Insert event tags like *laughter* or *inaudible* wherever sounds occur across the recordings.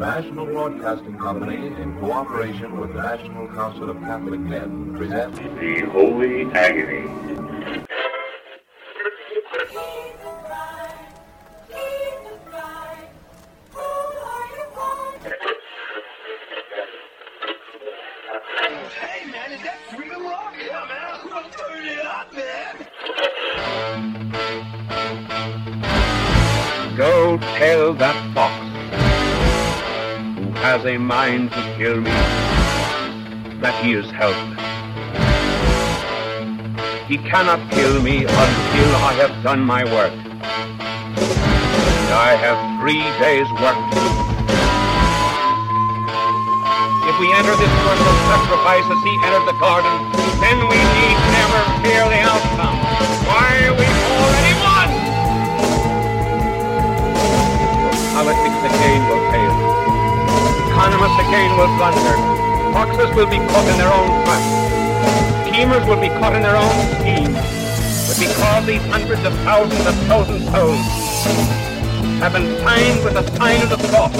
National Broadcasting Company, in cooperation with the National Council of Catholic Men, presents The Holy Agony. Cannot kill me until I have done my work. And I have three days' work to do. If we enter this course of sacrifice as he entered the garden, then we need never fear the outcome. Why, we've already won! Politics again will fail. Economists again will blunder. Foxes will be caught in their own trap. Schemers will be caught in their own schemes. But because these hundreds of thousands of chosen souls have been signed with the sign of the cross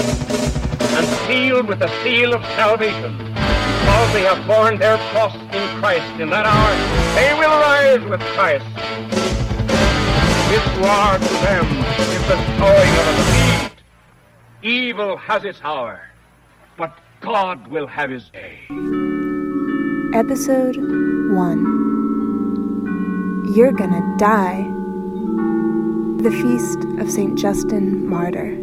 and sealed with the seal of salvation, because they have borne their cross in Christ in that hour, they will rise with Christ. This war to them is the sowing of a seed. Evil has its hour, but God will have his day. Episode 1 You're Gonna Die. The Feast of St. Justin Martyr.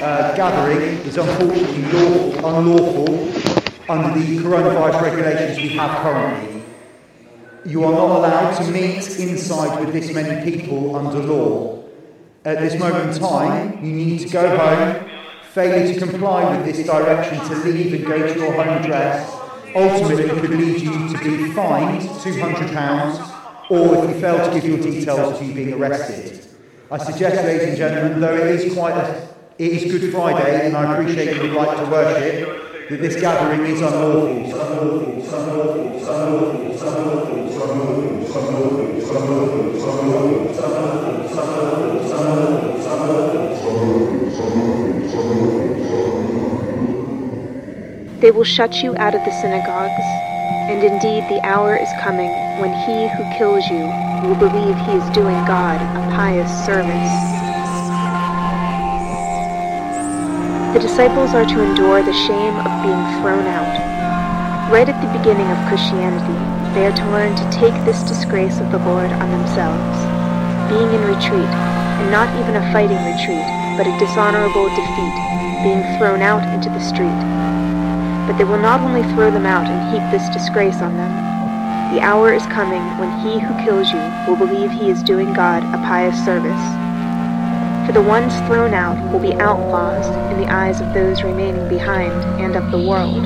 Uh, gathering is unfortunately lawful, unlawful under the coronavirus regulations we have currently. You are not allowed to meet inside with this many people under law. At this moment in time, you need to go home. Failure to comply with this direction to leave and go to your home address ultimately could lead you to be fined £200 or if you fail to give your details to you being arrested. I suggest, ladies and gentlemen, though it is quite a, it is Good Friday and I appreciate your right to worship, that this gathering is unlawful. They will shut you out of the synagogues, and indeed the hour is coming when he who kills you will believe he is doing God a pious service. The disciples are to endure the shame of being thrown out. Right at the beginning of Christianity, they are to learn to take this disgrace of the Lord on themselves, being in retreat, and not even a fighting retreat, but a dishonorable defeat, being thrown out into the street but they will not only throw them out and heap this disgrace on them. The hour is coming when he who kills you will believe he is doing God a pious service. For the ones thrown out will be outlaws in the eyes of those remaining behind and of the world.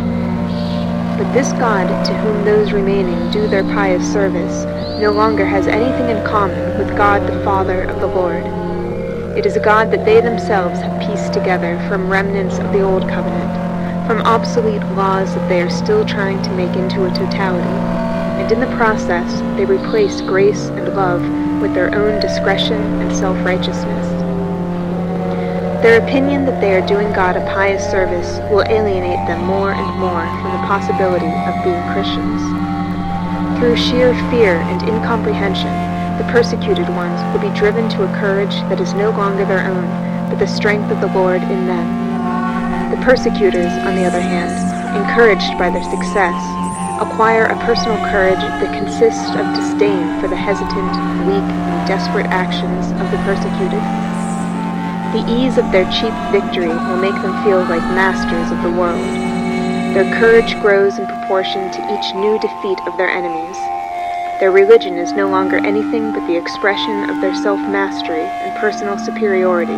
But this God to whom those remaining do their pious service no longer has anything in common with God the Father of the Lord. It is a God that they themselves have pieced together from remnants of the old covenant from obsolete laws that they are still trying to make into a totality, and in the process they replace grace and love with their own discretion and self-righteousness. Their opinion that they are doing God a pious service will alienate them more and more from the possibility of being Christians. Through sheer fear and incomprehension, the persecuted ones will be driven to a courage that is no longer their own, but the strength of the Lord in them. The persecutors, on the other hand, encouraged by their success, acquire a personal courage that consists of disdain for the hesitant, weak, and desperate actions of the persecuted. The ease of their cheap victory will make them feel like masters of the world. Their courage grows in proportion to each new defeat of their enemies. Their religion is no longer anything but the expression of their self-mastery and personal superiority.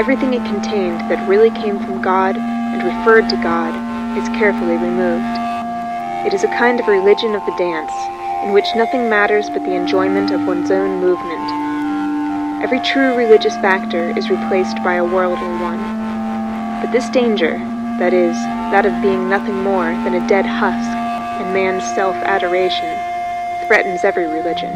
Everything it contained that really came from God and referred to God is carefully removed. It is a kind of religion of the dance, in which nothing matters but the enjoyment of one's own movement. Every true religious factor is replaced by a worldly one. But this danger, that is, that of being nothing more than a dead husk and man's self-adoration, threatens every religion.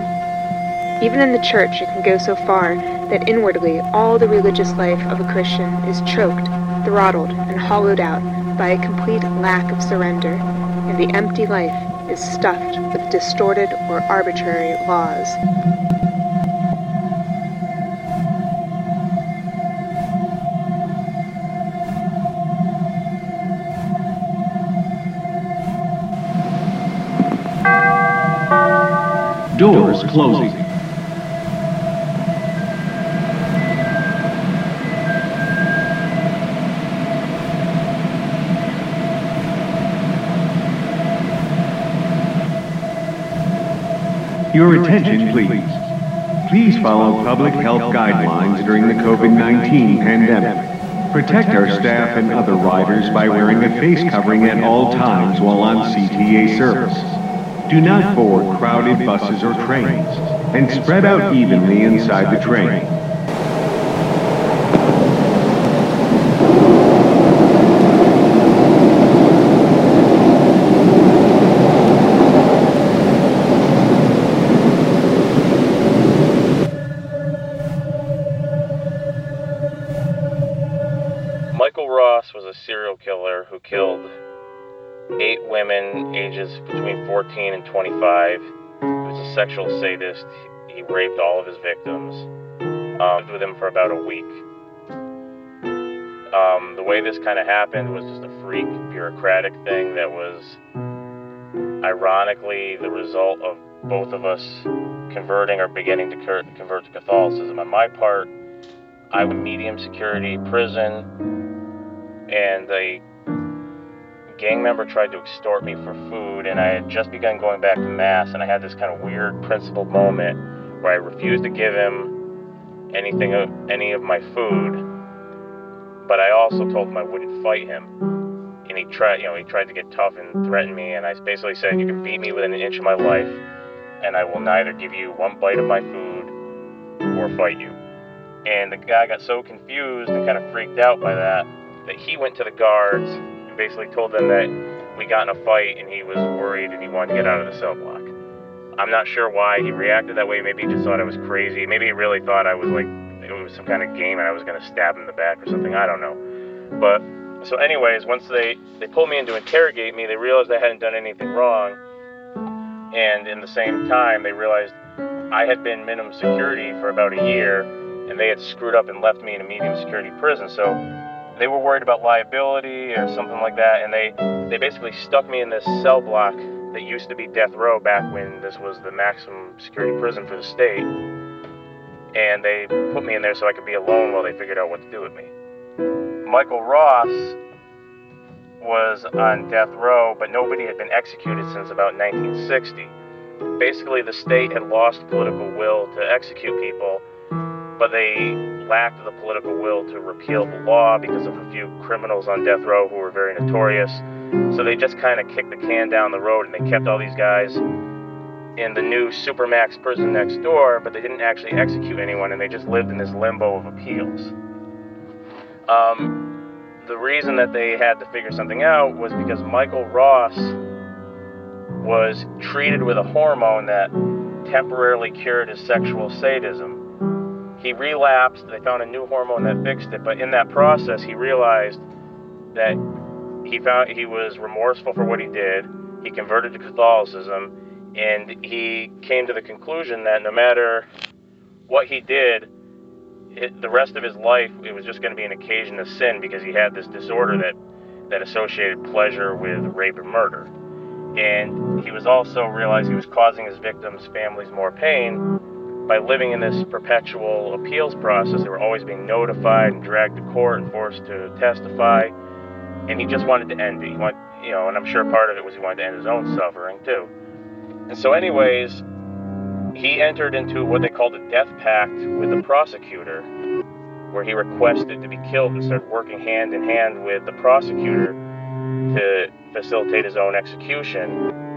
Even in the church, it can go so far that inwardly all the religious life of a Christian is choked, throttled, and hollowed out by a complete lack of surrender, and the empty life is stuffed with distorted or arbitrary laws. Doors closing. Your attention, please. Please follow public health guidelines during the COVID-19 pandemic. Protect our staff and other riders by wearing a face covering at all times while on CTA service. Do not board crowded buses or trains, and spread out evenly inside the train. Women ages between 14 and 25. He was a sexual sadist. He raped all of his victims. Um, lived with him for about a week. Um, the way this kind of happened was just a freak bureaucratic thing that was ironically the result of both of us converting or beginning to convert to Catholicism. On my part, I was medium security prison, and a gang member tried to extort me for food, and I had just begun going back to mass, and I had this kind of weird principled moment where I refused to give him anything of any of my food, but I also told him I wouldn't fight him. And he tried, you know, he tried to get tough and threaten me, and I basically said, "You can beat me within an inch of my life, and I will neither give you one bite of my food or fight you." And the guy got so confused and kind of freaked out by that that he went to the guards basically told them that we got in a fight and he was worried and he wanted to get out of the cell block. I'm not sure why he reacted that way. Maybe he just thought I was crazy. Maybe he really thought I was like it was some kind of game and I was gonna stab him in the back or something. I don't know. But so, anyways, once they they pulled me in to interrogate me, they realized I hadn't done anything wrong, and in the same time, they realized I had been minimum security for about a year, and they had screwed up and left me in a medium security prison. So they were worried about liability or something like that, and they they basically stuck me in this cell block that used to be death row back when this was the maximum security prison for the state. And they put me in there so I could be alone while they figured out what to do with me. Michael Ross was on death row, but nobody had been executed since about 1960. Basically, the state had lost political will to execute people, but they lacked the political will to repeal the law because of a few criminals on death row who were very notorious. So they just kind of kicked the can down the road and they kept all these guys in the new Supermax prison next door, but they didn't actually execute anyone and they just lived in this limbo of appeals. Um, the reason that they had to figure something out was because Michael Ross was treated with a hormone that temporarily cured his sexual sadism. He relapsed, they found a new hormone that fixed it, but in that process he realized that he found he was remorseful for what he did. He converted to Catholicism and he came to the conclusion that no matter what he did, it, the rest of his life it was just going to be an occasion of sin because he had this disorder that that associated pleasure with rape and murder. And he was also realized he was causing his victims' families more pain by living in this perpetual appeals process. They were always being notified and dragged to court and forced to testify. And he just wanted to end it. He you know, and I'm sure part of it was he wanted to end his own suffering too. And so, anyways, he entered into what they called a death pact with the prosecutor, where he requested to be killed and started working hand in hand with the prosecutor to facilitate his own execution.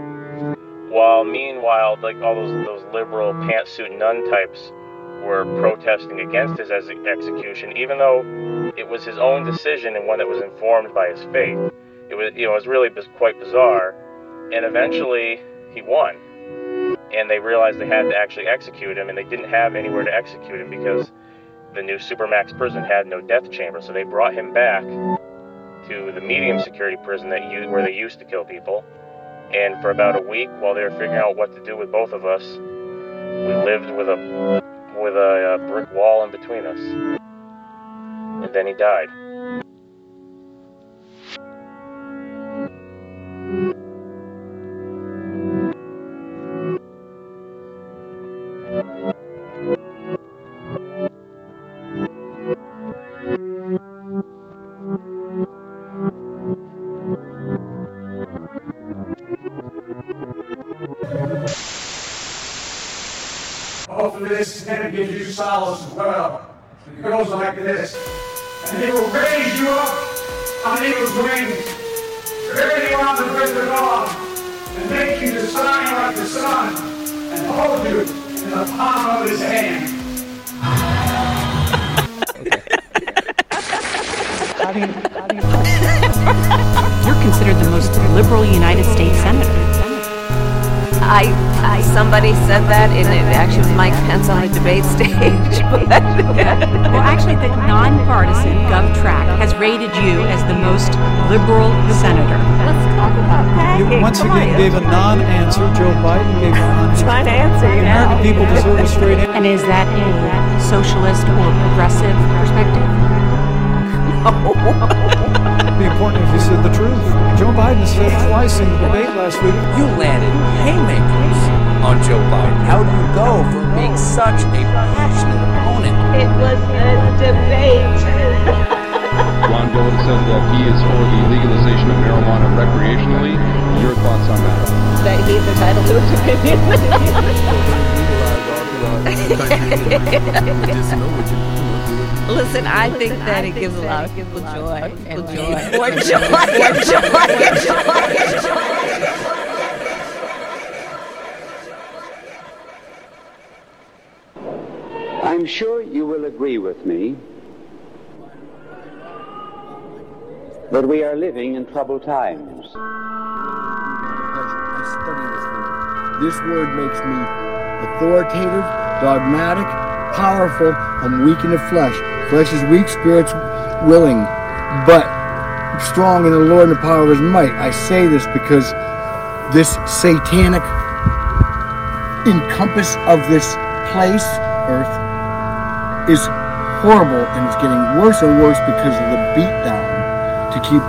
While meanwhile, like all those those liberal pantsuit nun types were protesting against his ex- execution, even though it was his own decision and one that was informed by his faith. It was you know it was really quite bizarre, and eventually he won. And they realized they had to actually execute him, and they didn't have anywhere to execute him because the new Supermax prison had no death chamber. So they brought him back to the medium security prison that u- where they used to kill people. And for about a week, while they were figuring out what to do with both of us, we lived with a with a, uh brick wall in between us. And then he died. Hopefully this is going to give you solace as well. It goes like this. And he will raise you up on eagle's wings, bear you on the breath of dawn, and make you to shine like the sun, and hold you in the palm of his hand. You're considered the most liberal United States senator. I, I somebody said that, and it actually was Mike Pence on the debate *laughs* stage. Well, actually, the nonpartisan GovTrack has rated you as the most liberal senator. Let's talk about that. You once again gave a non-answer. Joe Biden gave a *laughs* non-answer. trying to answer you The now. American people deserve a straight answer. And is that a socialist or progressive perspective? *laughs* It'd be important if you said the truth. Joe Biden said twice in the debate last week. You landed haymakers on Joe Biden. How do you go from being such a passionate opponent? It was a debate. Ron Gold says that he is for the legalization of marijuana recreationally. Your thoughts on that? that he's entitled to his opinion. Listen, I think that it gives a lot of people joy and joy. *laughs* *laughs* More joy. More joy. I'm sure you will agree with me that we are living in troubled times. I study this word. This word makes me authoritative, dogmatic, powerful. I'm weak in the flesh. Flesh is weak, spirit's willing, but strong in the Lord and the power of his might. I say this because this satanic encompass of this place, earth, is horrible and it's getting worse and worse because of the beatdown to keep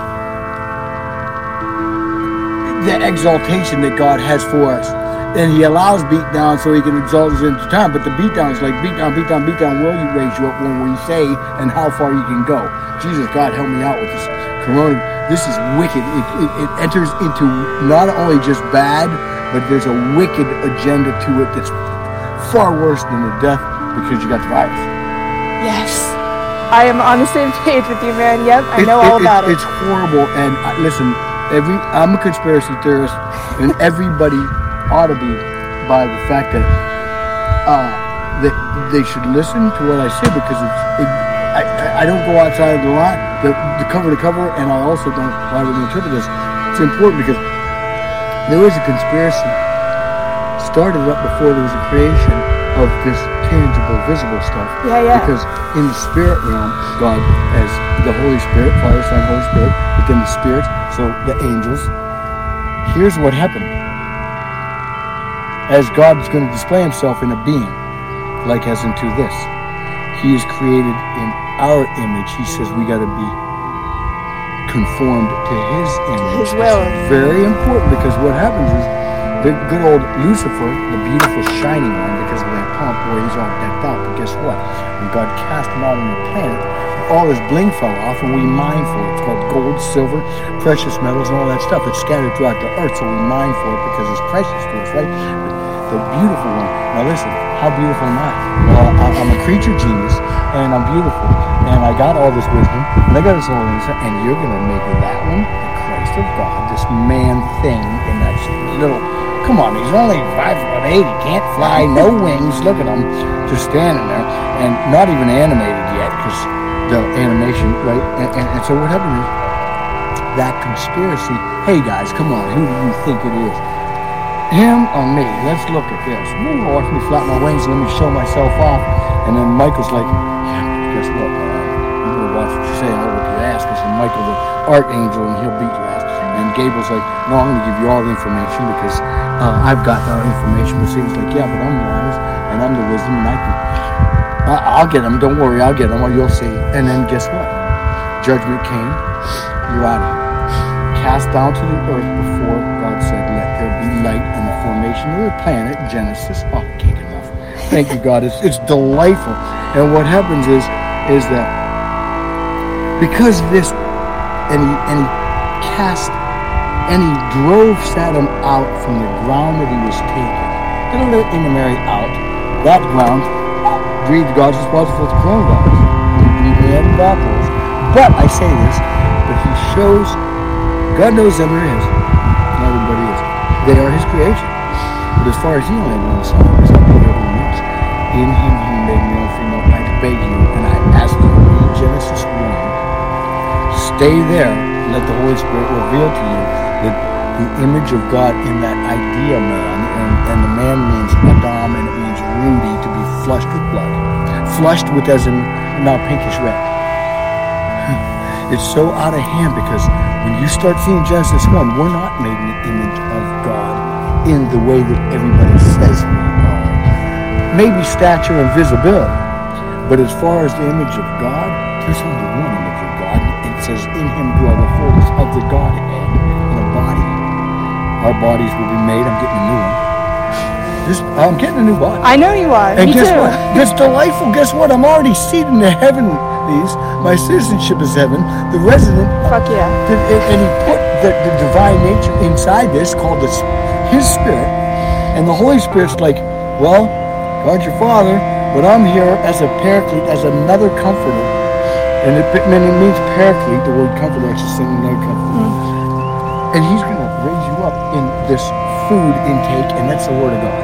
the exaltation that God has for us. And he allows beatdown so he can exalt us into time. But the beatdown is like beat down, beat down, beat down. Will you raise you up when we say and how far you can go? Jesus, God, help me out with this corona. This is wicked. It, it, it enters into not only just bad, but there's a wicked agenda to it that's far worse than the death because you got the virus. Yes. I am on the same page with you, man. Yep, I It- know all about it. It's horrible. And uh, listen, every I'm a conspiracy theorist, and everybody ought to be by the fact that uh, that they should listen to what I say because it's. It, I, I- don't go outside of the line. the, the cover to cover, and I also don't we interpret this. It's important because there is a conspiracy started up before there was a creation of this tangible, visible stuff. Yeah, yeah. Because in the spirit realm, God as the Holy Spirit, Father, Son, Holy Spirit, within the spirit, so the angels. Here's what happened. As God's going to display himself in a being, like as into this, he is created in our image. He says we got to be conformed to his image. His will. It's very important because what happens is the good old Lucifer, the beautiful shining one, because of that pump where he's all decked out. But guess what? When God cast him out on the planet, all his bling fell off and we mine for it. It's called gold, silver, precious metals, and all that stuff. It's scattered throughout the earth, so we mine for it because it's precious to us, right? But the beautiful one. Now listen, how beautiful am I? Well, I- I'm a creature genius, and I'm beautiful, and I got all this wisdom, and I got this all this, and you're gonna make that one the Christ of God, this man thing in that little. Come on, he's only five foot eight. He can't fly, no *laughs* wings. Look at him, just standing there, and not even animated yet, because the animation, right? And, and, and so what happened is that conspiracy. Hey guys, come on, who do you think it is? Him or me? Let's look at this. Ooh, watch me flap my wings and let me show myself off. And then Michael's like, yeah, guess what? Uh, you better watch what you say. I'll whip your ass because Michael the archangel and he'll beat your ass. And Gable's like, no, I'm going to give you all the information because uh, I've got that information. But Satan's like, yeah, but I'm the wise and I'm the wisdom and I can. I- I'll get him. Don't worry, I'll get him. Or you'll see. And then guess what? Judgment came. You're out of here. Cast down to the earth before the formation of the planet, Genesis. Oh, I can't get enough. Thank you, God. It's it's delightful. And what happens is is that because this, and he and he cast and he drove Saddam out from the ground that he was taken. Didn't let Mary out. That ground breathed God's responsible for the air. But I say this, but he shows God knows them there is. They are his creation. But as far as he only knows, is up to everyone else. In him he made male female. I beg you, and I ask you, read Genesis 1. Stay there. Let the Holy Spirit reveal to you that the image of God in that idea man, and, and the man means Adam, and it means Rudy, to be flushed with blood. Flushed with as in now pinkish red. It's so out of hand because when you start seeing Genesis 1, we're not made in the image of God in the way that everybody says we are. Maybe stature and visibility. But as far as the image of God, there's only one image of God. It says, In him dwell the fullness of the Godhead in a body. Our bodies will be made. I'm getting a new one. Just, I'm getting a new body. I know you are. And Me guess too. what? It's delightful. Guess what? I'm already seated in the heavenlies. My citizenship is heaven. The resident. Fuck yeah. And, and he put the, the divine nature inside this, called this, his spirit. And the Holy Spirit's like, well, God's your father, but I'm here as a paraclete, as another comforter. And it, and it means paraclete, the word comforter, actually saying another comforter. Mm. And he's going to raise you up in this food intake, and that's the word of God.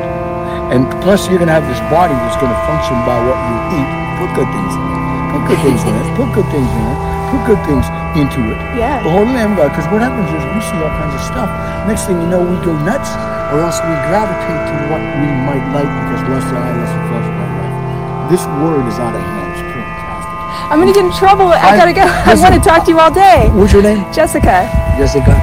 And plus, you're going to have this body that's going to function by what you eat. Put good things in it. Put good things in it. Put good things in it. Put good things into it. Yeah. The whole Lamb of God. Because what happens is we see all kinds of stuff. Next thing you know, we go nuts, or else we gravitate to what we might like because lust of eye, lust of flesh, of life. This word is out of hand. It's fantastic. I'm gonna get in trouble. I, I- gotta go. I want to talk to you all day. What's your name? Jessica. Jessica.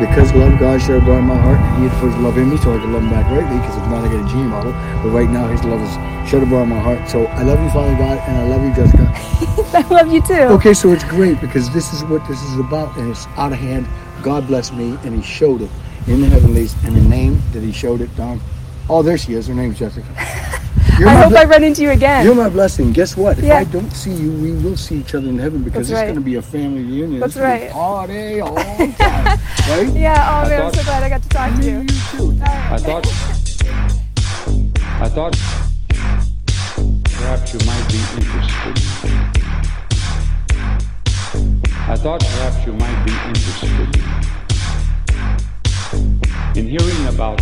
Because love God shared by my heart, and He had put His love in me, so I could love Him back rightly. Because if not, I get a genie model. But right now, His love is shed abroad my heart. So I love you, Father God, and I love you, Jessica. *laughs* I love you too. Okay, so it's great because this is what this is about, and it's out of hand. God bless me, and He showed it in the heavenlies, and the name that He showed it Don. Oh, there she is. Her name's Jessica. *laughs* You're I hope ble- I run into you again. You're my blessing. Guess what? If Yeah. I don't see you, we will see each other in heaven because That's it's right. going to be a family reunion. That's It's gonna be right. Party *laughs* all the time, right? Yeah. Oh I man, I'm so glad I got to talk to you. I thought, I thought perhaps you might be interested. I thought perhaps you might be interested in hearing about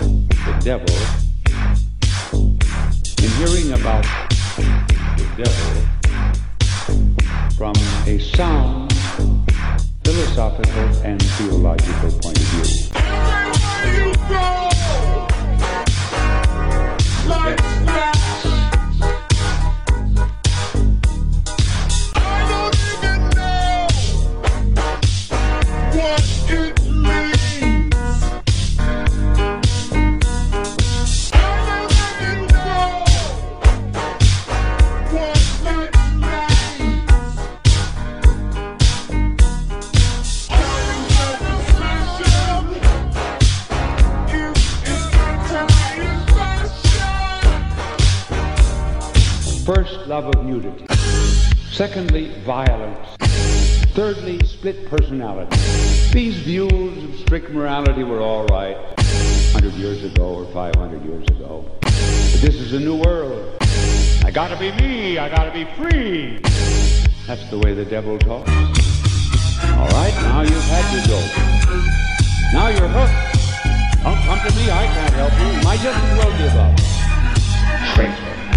the devil, in hearing about the devil from a sound philosophical and theological point of view. Love of nudity. Secondly, violence. Thirdly, split personality. These views of strict morality were all right 100 years ago or 500 years ago. But this is a new world. I gotta be me, I gotta be free. That's the way the devil talks. All right, now you've had your dose. Now you're hooked. Don't come to me, I can't help you. Might just as well give up. Traitor.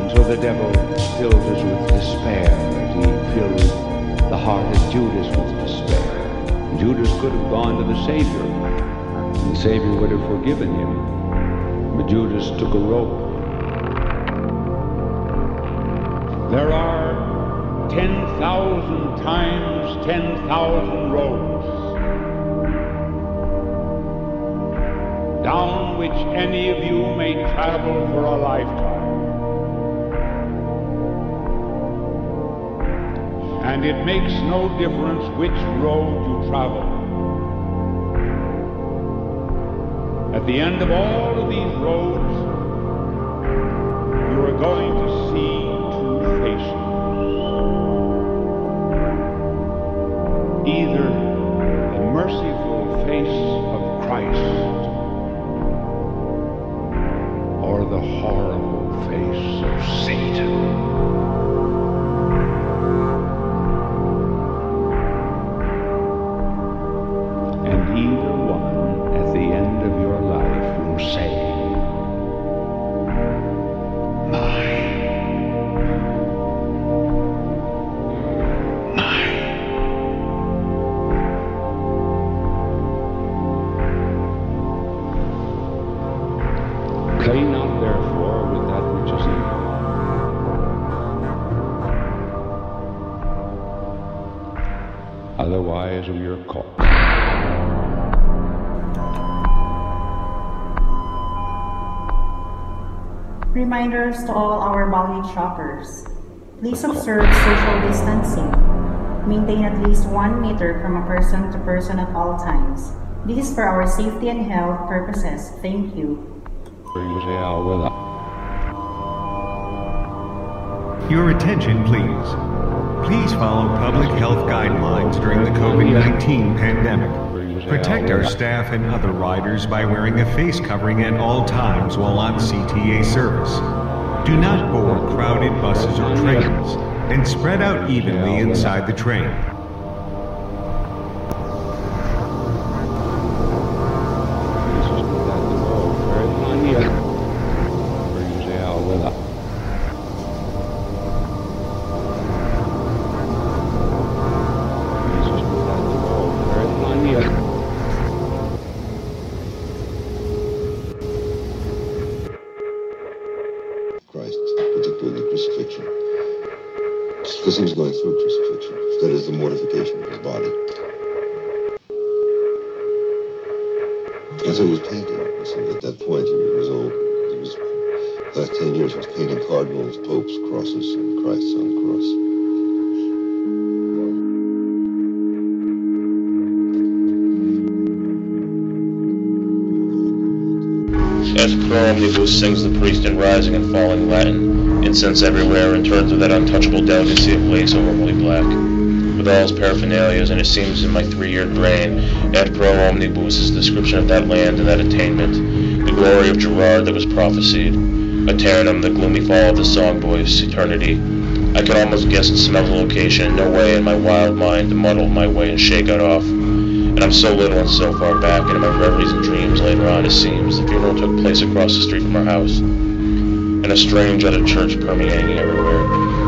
And so the devil fills us with despair as he filled the heart of Judas with despair. Judas could have gone to the Savior, and the Savior would have forgiven him. Judas took a rope. There are 10,000 times 10,000 roads down which any of you may travel for a lifetime. And it makes no difference which road you travel. The end of all of these roads, you are going to see two faces. Either the merciful face of Christ or the horrible face of Satan. Reminders to all our valued shoppers. Please observe social distancing. Maintain at least one meter from a person to person at all times. This is for our safety and health purposes. Thank you. Your attention, please. Please follow public health guidelines during the COVID 19 pandemic. Protect our staff and other riders by wearing a face covering at all times while on CTA service. Do not board crowded buses or trains, and spread out evenly inside the train. Mortification of his body. So he was painting. At that point, he was old. He was, last 10 years, he was painting cardinals, popes, crosses, and Christ on the cross. As Pro Omnibus sings the priest in rising and falling Latin, incense everywhere, and turns with that untouchable delicacy of lace holy black. With all his paraphernalias, and it seems in my three-year brain, ad pro omnibus' description of that land and that attainment, the glory of Gerard that was prophesied, Eternum, the gloomy fall of the song boys, eternity, I can almost guess and smell the location, no way in my wild mind to muddle my way and shake it off. And I'm so little and so far back, and in my reveries and dreams later on, it seems, the funeral took place across the street from our house. And a strange other church permeating everywhere.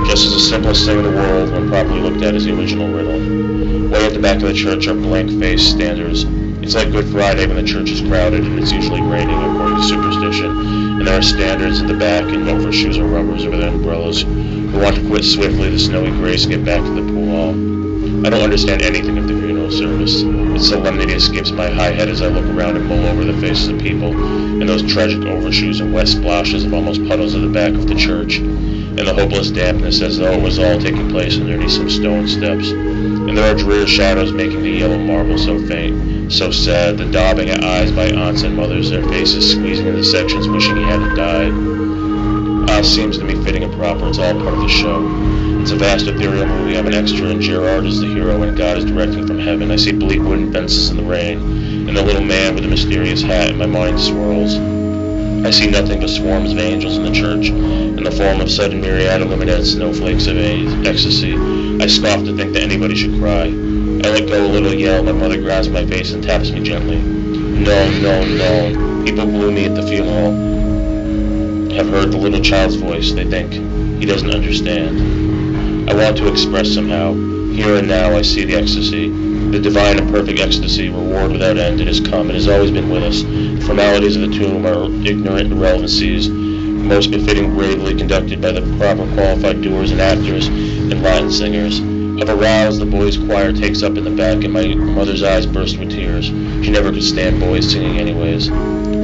Just as the simplest thing in the world, when properly looked at, is the original riddle. Way at the back of the church are blank-faced standers. It's like Good Friday when the church is crowded and it's usually raining, according to superstition. And there are standards at the back and overshoes or rubbers over their umbrellas who want to quit swiftly the snowy grace and get back to the pool hall. I don't understand anything of the funeral service. Its solemnity escapes my high head as I look around and mull over the faces of people, and those tragic overshoes and wet splashes of almost puddles at the back of the church, and the hopeless dampness as though it was all taking place underneath some stone steps. And there are drear shadows making the yellow marble so faint, so sad, the daubing at eyes by aunts and mothers, their faces squeezing into sections wishing he hadn't died. Ah, seems to me fitting and proper, it's all part of the show. It's a vast ethereal movie. I'm an extra, and Gerard is the hero, and God is directing from heaven. I see bleak wooden fences in the rain, and the little man with the mysterious hat, and my mind swirls. I see nothing but swarms of angels in the church, in the form of sudden myriad illuminated snowflakes of ecstasy. I scoff to think that anybody should cry. I let go a little yell. My mother grabs my face and taps me gently. No, no, no. People boo me at the funeral. Have heard the little child's voice. They think he doesn't understand. I want to express somehow. Here and now I see the ecstasy. The divine and perfect ecstasy, reward without end, it has come. It has always been with us. The formalities of the tomb are ignorant irrelevancies, most befitting gravely conducted by the proper qualified doers and actors and Latin singers. Of a rouse, the boys' choir takes up in the back, and my mother's eyes burst with tears. She never could stand boys singing anyways.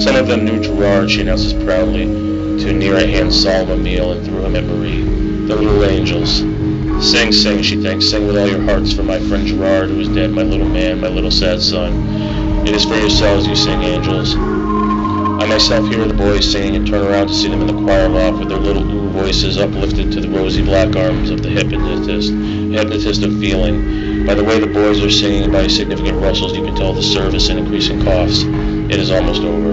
Some of them knew Gerard, she announces proudly, to a near-at-hand solemn meal, and threw him at Marie. The little angels. Sing, sing, she thinks, sing with all your hearts for my friend Gerard, who is dead, my little man, my little sad son. It is for yourselves you sing, angels. I myself hear the boys singing and turn around to see them in the choir loft with their little ooh voices uplifted to the rosy black arms of the hypnotist, hypnotist of feeling. By the way the boys are singing by significant rustles, you can tell the service and increasing coughs. It is almost over.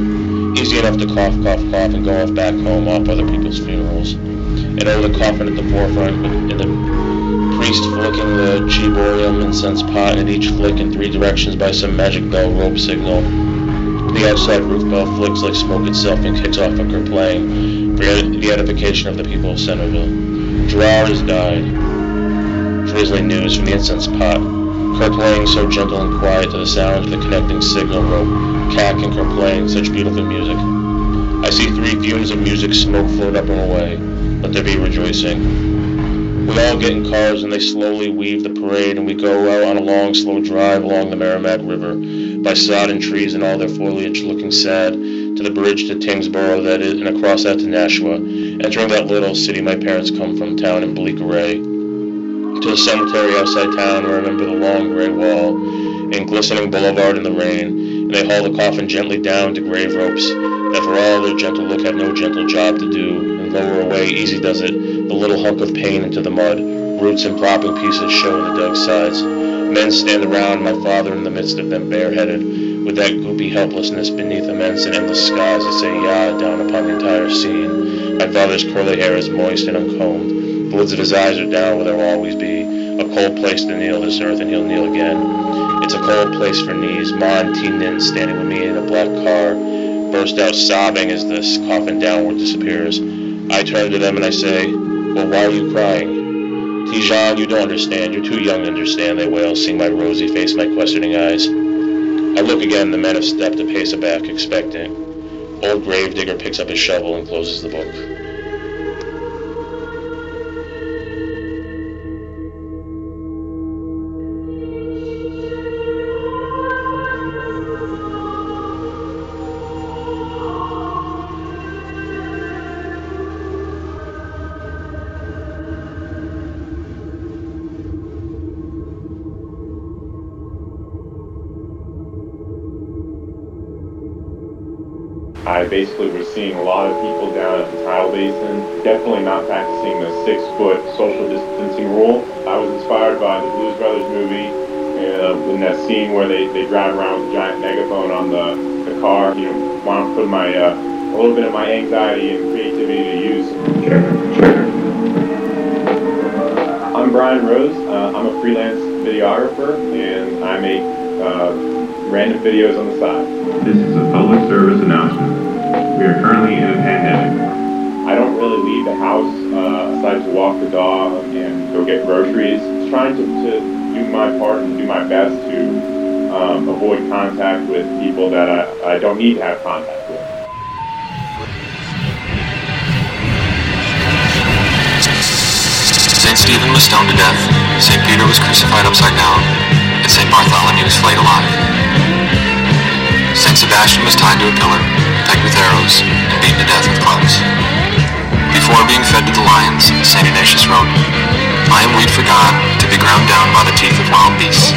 Easy enough to cough, cough, cough, and go off back home off other people's funerals. And over the coffin at the forefront, in the priest flicking the ciborium incense pot at each flick in three directions by some magic bell rope signal. The outside roof bell flicks like smoke itself and kicks off a kerplang for the edification of the people of Centralville. Gerard has died. Drizzling news from the incense pot. Kerplang so gentle and quiet to the sound of the connecting signal rope. Cack and kerplang, such beautiful music. I see three fumes of music smoke float up and away. Let there be rejoicing. We all get in cars and they slowly weave the parade and we go out on a long, slow drive along the Merrimack River by sodden trees and all their foliage looking sad to the bridge to Tyngsboro that is, and across that to Nashua, entering that little city my parents come from, town in bleak array. To the cemetery outside town where I remember the long gray wall and glistening boulevard in the rain, and they haul the coffin gently down to grave ropes that for all their gentle look have no gentle job to do, and lower away, easy does it, the little hunk of pain into the mud. Roots and propping pieces show in the dug sides. Men stand around, my father in the midst of them bareheaded, with that goopy helplessness beneath immense and endless skies that say Yah down upon the entire scene. My father's curly hair is moist and uncombed. The lids of his eyes are down where they'll always be. A cold place to kneel this earth, and he'll kneel again. It's a cold place for knees. Ma and Ti Nin standing with me in a black car burst out sobbing as this coffin downward disappears. I turn to them and I say, Well, why are you crying? Ti Jean, you don't understand. You're too young to understand, they wail, seeing my rosy face, my questioning eyes. I look again, the men have stepped a pace back, expectant. Old gravedigger picks up his shovel and closes the book. I basically was seeing a lot of people down at the tile basin, definitely not practicing the six foot social distancing rule. I was inspired by the Blues Brothers movie uh, in that scene where they, they drive around with a giant megaphone on the, the car. You know, want to put my uh, a little bit of my anxiety and creativity to use. I'm Brian Rose. Uh, I'm a freelance videographer, and I make uh, random videos on the side. This is a public service announcement. We are currently in a pandemic. I don't really leave the house uh, aside to walk the dog and go get groceries. Trying to, to do my part and do my best to um, avoid contact with people that I, I don't need to have contact with. St. Stephen was stoned to death, St. Peter was crucified upside down, and St. Bartholomew was flayed alive. St. Sebastian was tied to a pillar, pegged with arrows, and beaten to death with clubs. Before being fed to the lions, St. Ignatius wrote, I am wheat for God, to be ground down by the teeth of wild beasts,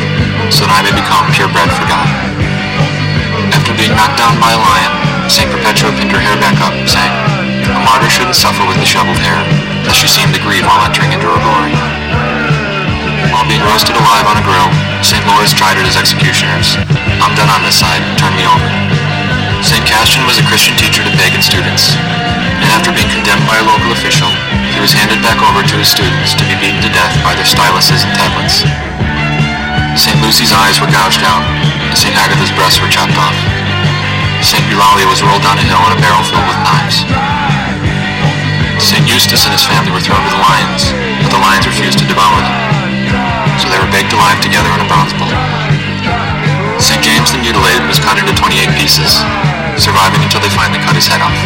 so that I may become pure bread for God. After being knocked down by a lion, St. Perpetua pinned her hair back up, saying, A martyr shouldn't suffer with disheveled hair, lest she seem to grieve while entering into her glory. While being roasted alive on a grill, St. Lawrence chided his executioners, I'm done on this side, turn me over. St. Cassian was a Christian teacher to pagan students, and after being condemned by a local official, he was handed back over to his students to be beaten to death by their styluses and tablets. St. Lucy's eyes were gouged out, and St. Agatha's breasts were chopped off. St. Eulalia was rolled down a hill in a barrel filled with knives. St. Eustace and his family were thrown to the lions, but the lions refused to devour them, so they were baked alive together in a bronze bowl. St. James the Mutilated was cut into 28 pieces, surviving until they finally cut his head off.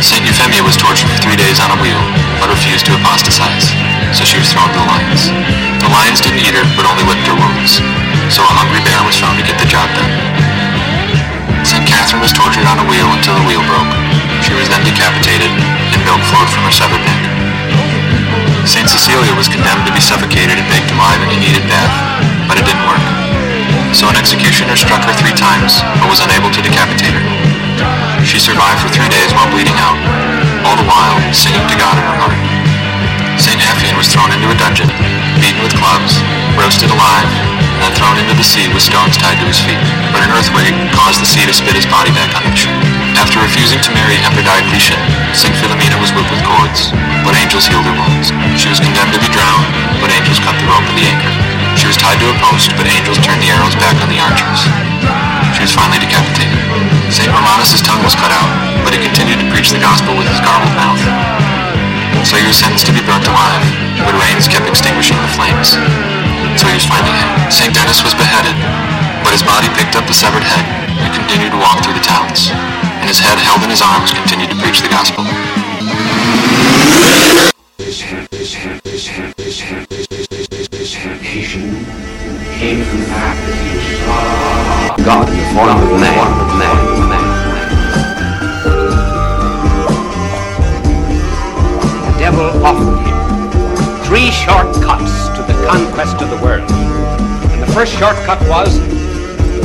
St. Euphemia was tortured for three days on a wheel, but refused to apostatize, so she was thrown to the lions. The lions didn't eat her, but only licked her wounds, so a hungry bear was found to get the job done. St. Catherine was tortured on a wheel until the wheel broke. She was then decapitated, and milk flowed from her severed neck. St. Cecilia was condemned to be suffocated and baked alive in a heated bath, but it didn't work. So an executioner struck her three times, but was unable to decapitate her. She survived for three days while bleeding out, all the while singing to God in her heart. St. Appian was thrown into a dungeon, beaten with clubs, roasted alive, and then thrown into the sea with stones tied to his feet. But an earthquake caused the sea to spit his body back on the shore. After refusing to marry Diocletian, St. Philomena was whipped with cords, but angels healed her wounds. She was condemned to be drowned, but angels cut the rope of the anchor. Was tied to a post, but angels turned the arrows back on the archers. She was finally decapitated. St. Romanus' tongue was cut out, but he continued to preach the gospel with his garbled mouth. So he was sentenced to be burnt alive, but rains kept extinguishing the flames. So he was finally. St. Denis was beheaded, but his body picked up the severed head and continued to walk through the towns, and his head held in his arms continued to preach the gospel. Of man. The devil offered him three shortcuts to the conquest of the world. And the first shortcut was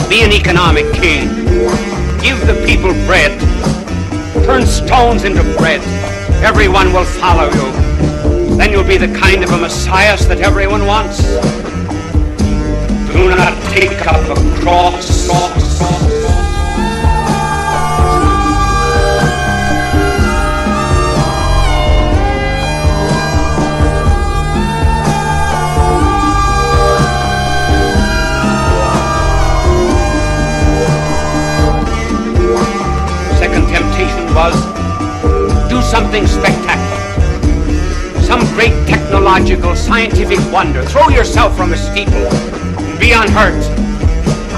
be an economic king. Give the people bread. Turn stones into bread. Everyone will follow you. Then you'll be the kind of a Messiah that everyone wants. Do not take up a cross. Second something spectacular. Some great technological, scientific wonder. Throw yourself from a steeple and be unhurt.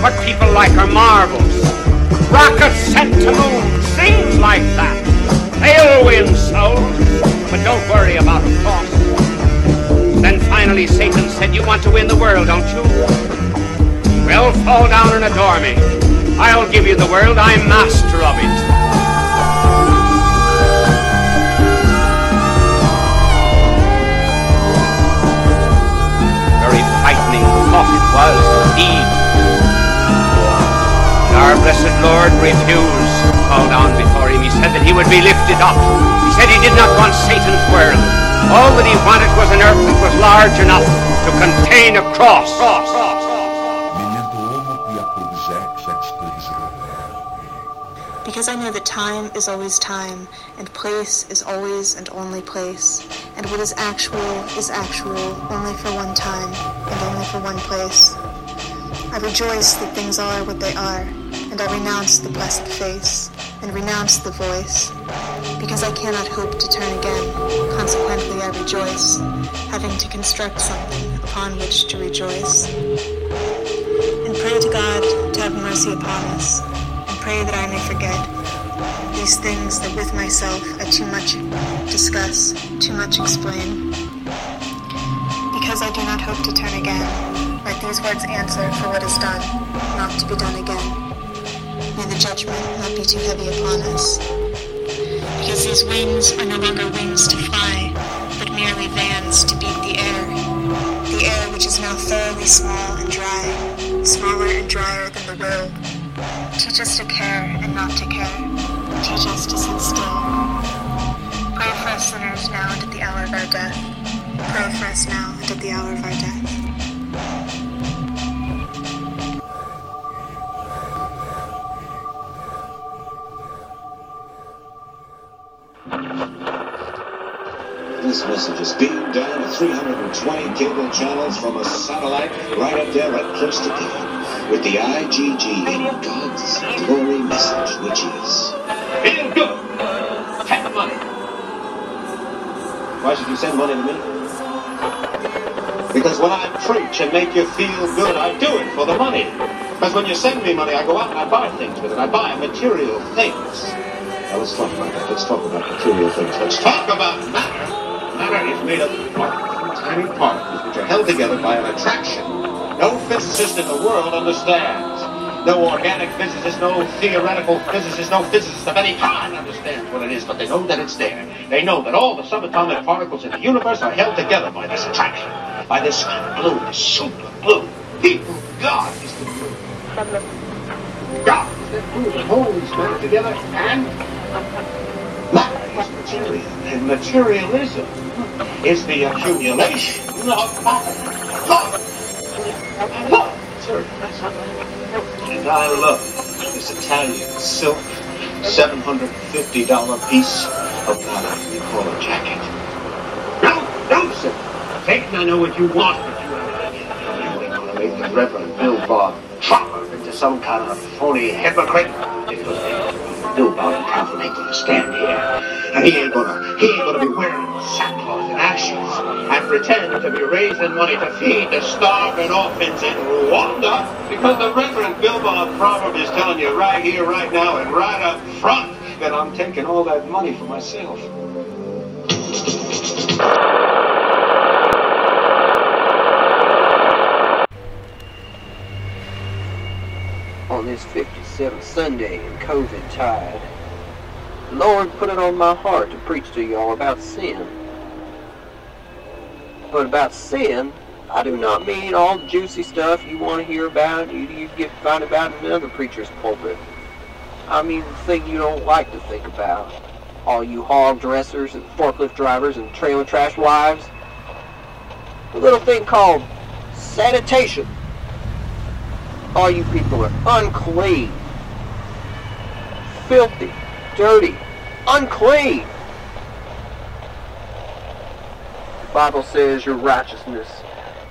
What people like are marvels. Rockets sent to moon, things like that. They'll win souls, but don't worry about the cost. Then finally Satan said, you want to win the world, don't you? Well, fall down and adore me. I'll give you the world, I'm master of it. Was. And our blessed Lord refused to fall down before him. He said that he would be lifted up. He said he did not want Satan's world. All that he wanted was an earth that was large enough to contain a cross. Because because I know that time is always time, and place is always and only place, and what is actual is actual only for one time and only for one place. I rejoice that things are what they are, and I renounce the blessed face, and renounce the voice, because I cannot hope to turn again. Consequently, I rejoice, having to construct something upon which to rejoice. And pray to God to have mercy upon us, pray that I may forget these things that with myself I too much discuss, too much explain. Because I do not hope to turn again, let these words answer for what is done, not to be done again. May the judgment not be too heavy upon us. Because these wings are no longer wings to fly, but merely vans to beat the air. The air which is now thoroughly small and dry, smaller and drier than the world. Teach us to care and not to care. Teach us to sit still. Pray for us sinners now and at the hour of our death. Pray for us now and at the hour of our death. This message is beamed down to 320 cable channels from a satellite right up there, at God, with the IGG in God's glory message, which is Feel good. Take the money. Why should you send money to me? Because when I preach and make you feel good, I do it for the money. Because when you send me money, I go out and I buy things with it. I buy material things. Now let's talk about that. Let's talk about material things. Let's talk about matter. Matter is made up of tiny particles, which are held together by an attraction. No physicist in the world understands. No organic physicist, no theoretical physicist, no physicist of any kind understands what it is, but they know that it's there. They know that all the subatomic particles in the universe are held together by this attraction, by this glue, this super glue. People, God is the glue. God is the glue that holds matter together, and matter is and materialism is the accumulation of matter. And I love this Italian silk $750 piece of what we call a jacket. No, no, sir. Satan, I know what you want, but you ain't going to make the Reverend Bill Bob Trumper into some kind of phony hypocrite. Because Bill Bob Trumper ain't going to stand here. And he ain't gonna, he ain't gonna be wearing sackcloth and ashes and pretend to be raising money to feed the starving orphans in Rwanda because the Reverend Bill Bob Proverb is telling you right here, right now, and right up front that I'm taking all that money for myself. This 57th Sunday in COVID tide. The Lord put it on my heart to preach to y'all about sin. But about sin, I do not mean all the juicy stuff you want to hear about, you, you get find about in another preacher's pulpit. I mean the thing you don't like to think about. All you hog dressers and forklift drivers and trailer trash wives. The little thing called sanitation. All you people are unclean, filthy, dirty, unclean. The Bible says your righteousness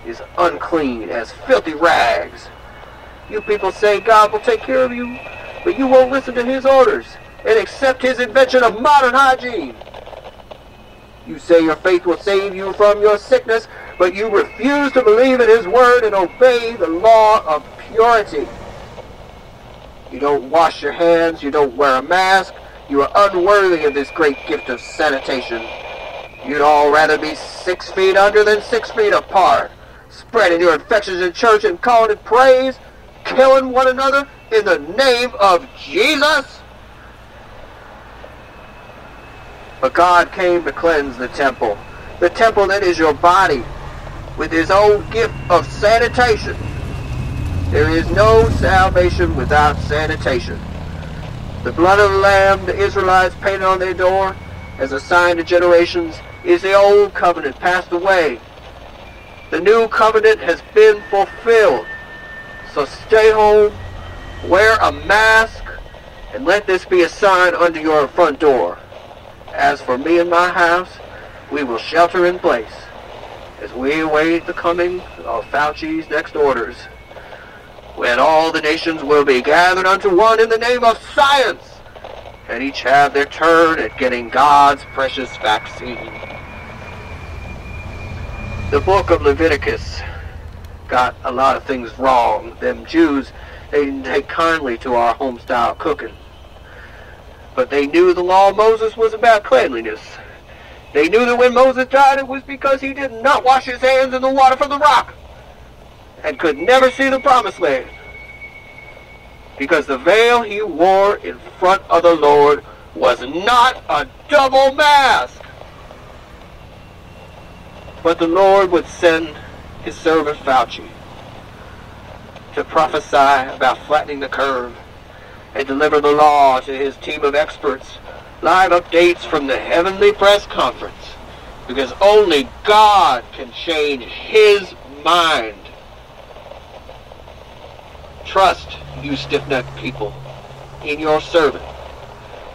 is unclean as filthy rags. You people say God will take care of you, but you won't listen to his orders and accept his invention of modern hygiene. You say your faith will save you from your sickness, but you refuse to believe in his word and obey the law of purity. You don't wash your hands, you don't wear a mask, you are unworthy of this great gift of sanitation. You'd all rather be six feet under than six feet apart, spreading your infections in church and calling it praise, killing one another in the name of Jesus. But God came to cleanse the temple, the temple that is your body, with his own gift of sanitation. There is no salvation without sanitation. The blood of the Lamb the Israelites painted on their door as a sign to generations is the old covenant passed away. The new covenant has been fulfilled. So stay home, wear a mask, And let this be a sign under your front door. As for me and my house, we will shelter in place as we await the coming of Fauci's next orders, when all the nations will be gathered unto one in the name of science, and each have their turn at getting God's precious vaccine. The book of Leviticus got a lot of things wrong. Them Jews, they didn't take kindly to our home-style cooking. But they knew the law of Moses was about cleanliness. They knew that when Moses died, it was because he did not wash his hands in the water from the rock and could never see the promised land. Because the veil he wore in front of the Lord was not a double mask. But the Lord would send his servant Fauci to prophesy about flattening the curve and deliver the law to his team of experts live updates from the Heavenly Press Conference because only God can change His mind. Trust, you stiff-necked people, in your servant.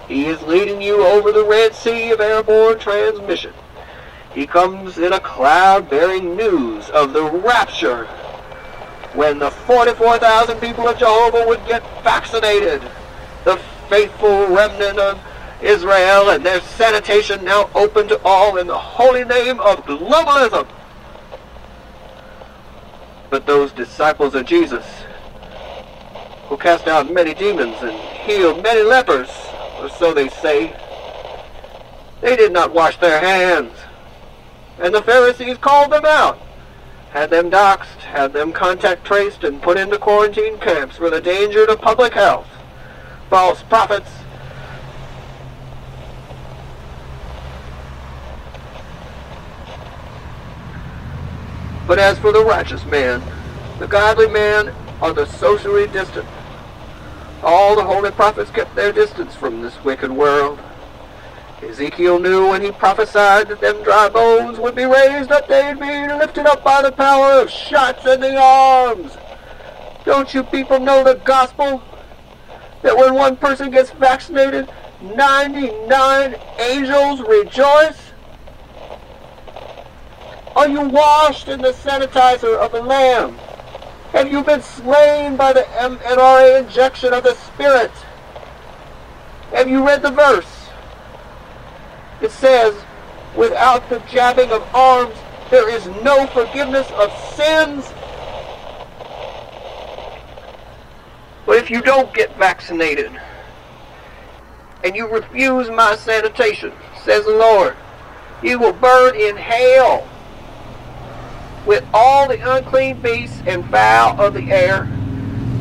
He is leading you over the Red Sea of airborne transmission. He comes in a cloud bearing news of the rapture when the 44,000 people of Jehovah would get vaccinated. The faithful remnant of Israel and their sanitation now open to all in the holy name of globalism. But those disciples of Jesus who cast out many demons and healed many lepers, or so they say, they did not wash their hands. And the Pharisees called them out, had them doxxed, had them contact traced, and put into quarantine camps for the danger to public health. False prophets But as for the righteous man, the godly man are the socially distant. All the holy prophets kept their distance from this wicked world. Ezekiel knew when he prophesied that them dry bones would be raised up, they'd be lifted up by the power of shots in the arms. Don't you people know the gospel? That when one person gets vaccinated, 99 angels rejoice? Are you washed in the sanitizer of the Lamb? Have you been slain by the mRNA injection of the Spirit? Have you read the verse? It says, without the jabbing of arms, there is no forgiveness of sins. But if you don't get vaccinated, and you refuse my sanitation, says the Lord, you will burn in hell with all the unclean beasts and fowl of the air,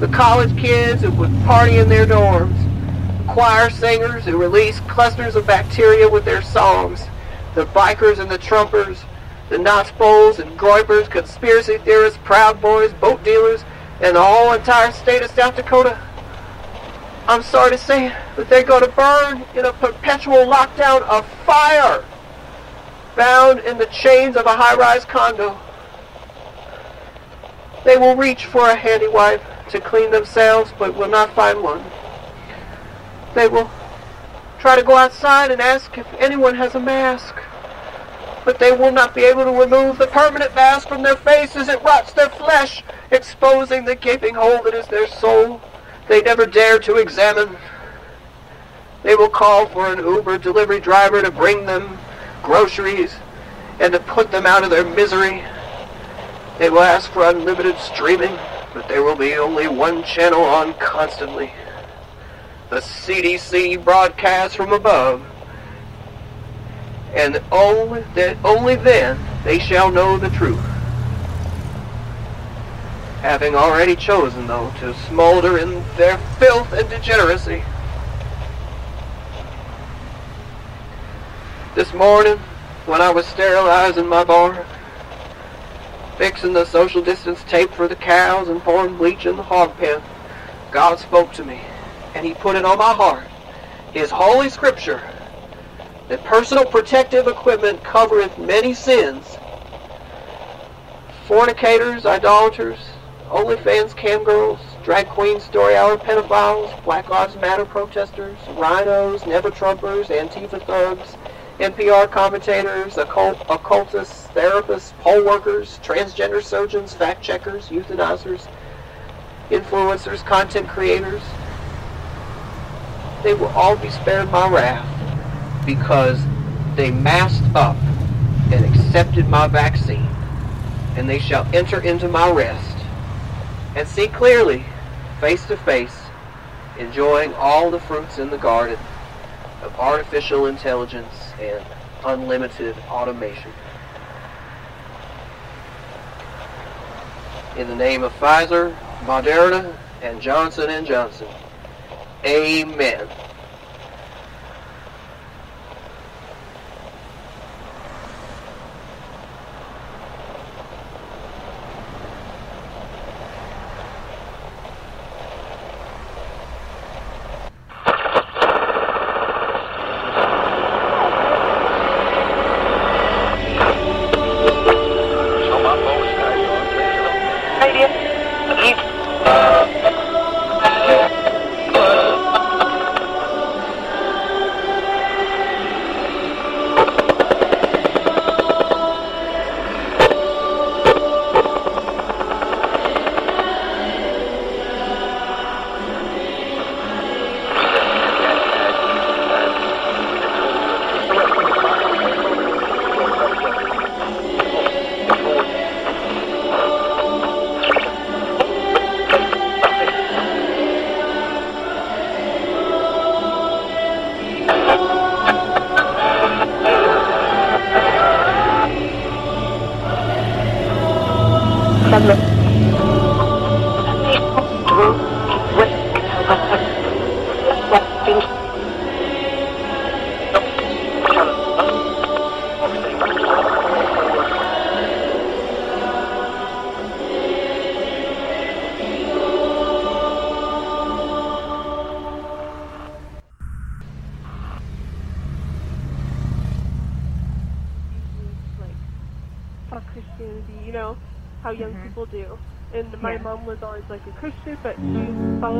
the college kids who would party in their dorms, the choir singers who release clusters of bacteria with their songs, the bikers and the trumpers, the Nazbols and groypers, conspiracy theorists, proud boys, boat dealers, and the whole entire state of South Dakota. I'm sorry to say, but they're going to burn in a perpetual lockdown of fire, bound in the chains of a high-rise condo. They will reach for a handy wipe to clean themselves, but will not find one. They will try to go outside and ask if anyone has a mask, but they will not be able to remove the permanent mask from their face as it rots their flesh, exposing the gaping hole that is their soul. They never dare to examine. They will call for an Uber delivery driver to bring them groceries and to put them out of their misery. They will ask for unlimited streaming, but there will be only one channel on constantly. The CDC broadcast from above. And only, that only then they shall know the truth. Having already chosen, though, to smolder in their filth and degeneracy. This morning, when I was sterilizing my barn, fixing the social distance tape for the cows and pouring bleach in the hog pen, God spoke to me, and he put it on my heart, his holy scripture, that personal protective equipment covereth many sins. Fornicators, idolaters, OnlyFans cam girls, drag queens, story hour pedophiles, Black Lives Matter protesters, RINOs, never Trumpers, Antifa thugs, NPR commentators, occult, occultists, therapists, poll workers, transgender surgeons, fact checkers, euthanizers, influencers, content creators. They will all be spared my wrath because they masked up and accepted my vaccine, and they shall enter into my rest and see clearly, face to face, enjoying all the fruits in the garden of artificial intelligence and unlimited automation. In the name of Pfizer, Moderna, and Johnson & Johnson, amen.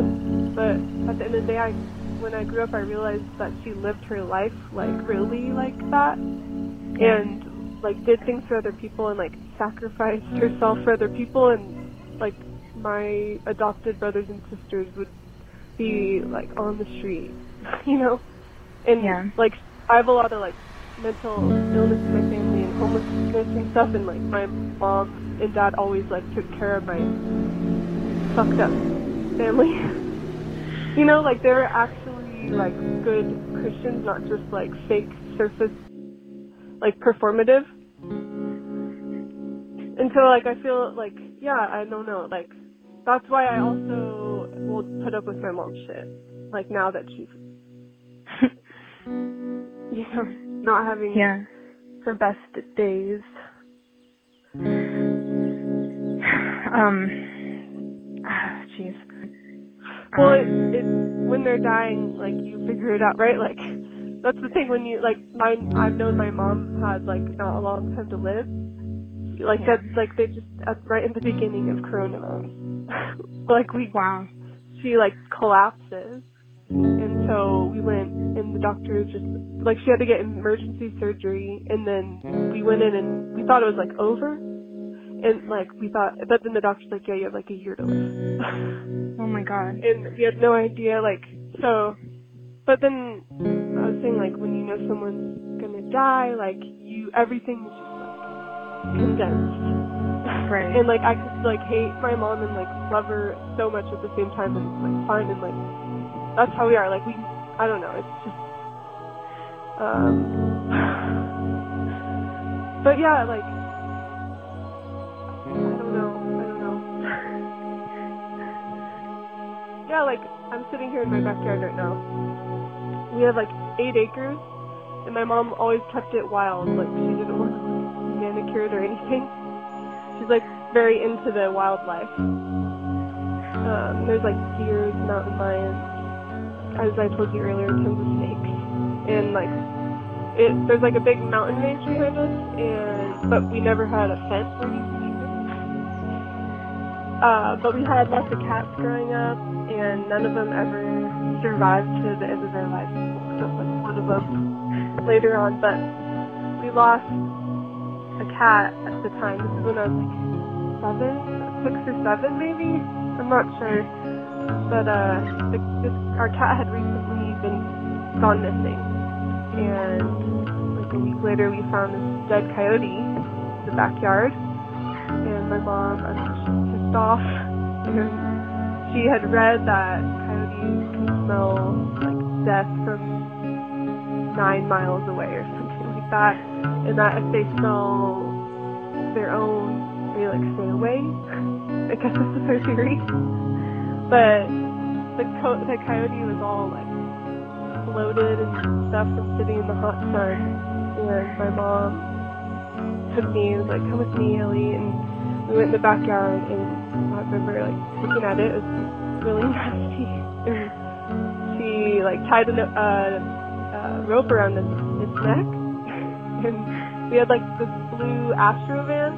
She. But at the end of the day, I, when I grew up, I realized that she lived her life like really like that, and like did things for other people and like sacrificed herself for other people. And like my adopted brothers and sisters would be like on the street, *laughs* you know, and Yeah. like I have a lot of like mental illness in my family and homelessness and stuff and like my mom and dad always like took care of my fucked up family. *laughs* you know, like they're actually like good Christians, not just like fake surface like performative. And so like I feel like yeah, I don't know, like that's why I also will put up with my mom's shit. Like now that she's *laughs* you know, not having Yeah. her best days. *sighs* Um. *sighs* Jeez. Well, it, it when they're dying, like you figure it out, right? Like that's the thing when you like my I've known my mom had like not a long time to live. Like Yeah. that's like they just right in the beginning of Corona, *laughs* like we wow. she like collapses, and so we went and the doctor just like she had to get emergency surgery, and then we went in and we thought it was like over, and like we thought, but then the doctor's like, yeah, you have like a year to live. *laughs* Oh my god. and we had no idea like so but then I was saying like when you know someone's gonna die, like you everything's just like condensed. Right. And like I could like hate my mom and like love her so much at the same time and it's like fine and like that's how we are. Like we I don't know, it's just um *sighs* but yeah, like Yeah, like I'm sitting here in my backyard right now. We have like eight acres, and my mom always kept it wild. Like she didn't want *laughs* manicured or anything. She's like very into the wildlife. Um, there's like deer, mountain lions, as I told you earlier, tons of snakes, and like it. There's like a big mountain range behind us, and but we never had a fence or anything. Uh, but we had lots of cats growing up, and none of them ever survived to the end of their life. Except like one of them *laughs* later on. But we lost a cat at the time. This is when I was like seven, six or seven maybe. I'm not sure. But uh, the, this, our cat had recently been gone missing, and like a week later we found this dead coyote in the backyard. And my mom, off. *laughs* She had read that coyotes can smell like death from nine miles away or something like that. And that if they smell their own, they like stay away. *laughs* I guess that's her theory. *laughs* But the co- the coyote was all like bloated and stuff from sitting in the hot sun. And my mom took me and was like, "Come with me, Ellie." And we went in the backyard, and I remember like looking at it. It was really *laughs* nasty. And she like tied a uh, uh, rope around its, its neck, *laughs* and we had like this blue Astro van.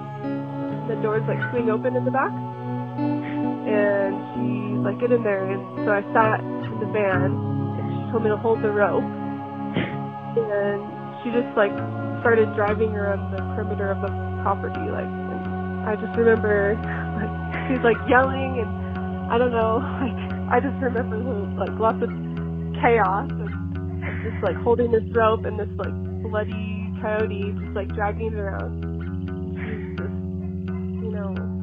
The doors like swing open in the back, and she like get in there. And so I sat in the van, and she told me to hold the rope, and she just like started driving around the perimeter of the property, like. I just remember like she's like yelling, and I don't know, *laughs* like I just remember like lots of chaos and just like holding this rope and this like bloody coyote just like dragging it around. She's just, you know,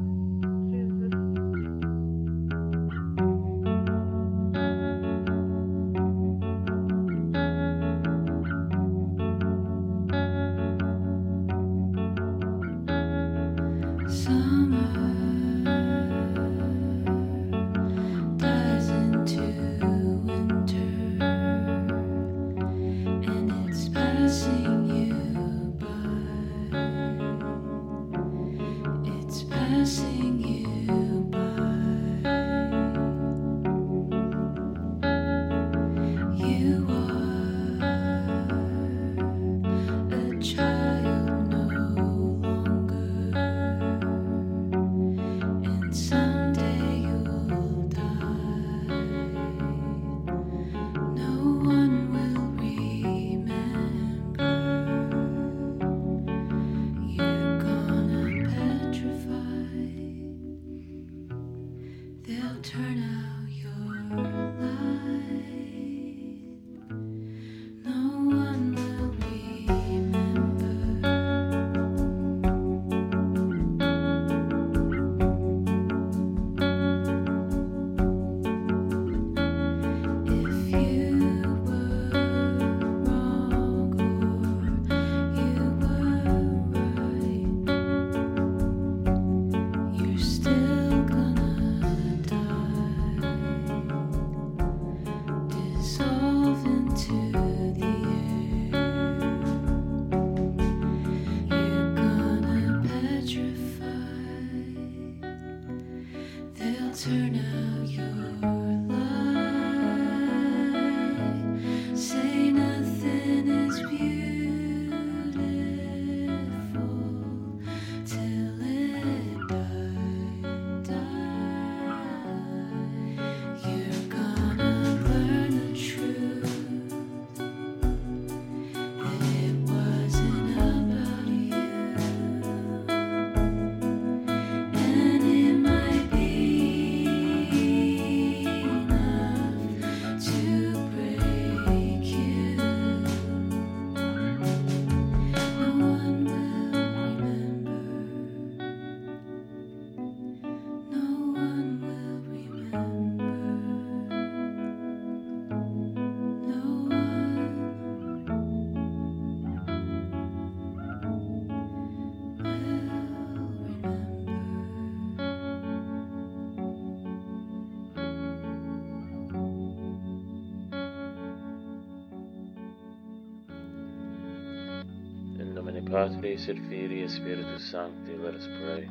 Patris et Filii Spiritus Sancti, let us pray.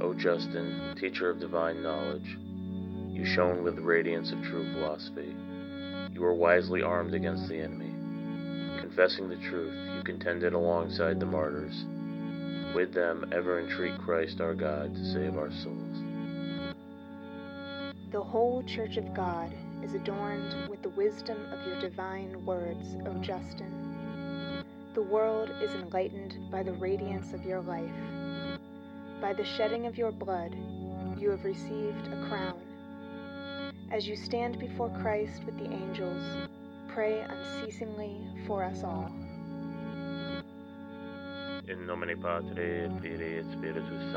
O Justin, teacher of divine knowledge, you shone with the radiance of true philosophy. You were wisely armed against the enemy. Confessing the truth, you contended alongside the martyrs. with them ever entreat Christ our God to save our souls. The whole Church of God is adorned with the wisdom of your divine words, O Justin. The world is enlightened by the radiance of your life. By the shedding of your blood, you have received a crown. As you stand before Christ with the angels, pray unceasingly for us all. In nomine Patri et Filii et Spiritus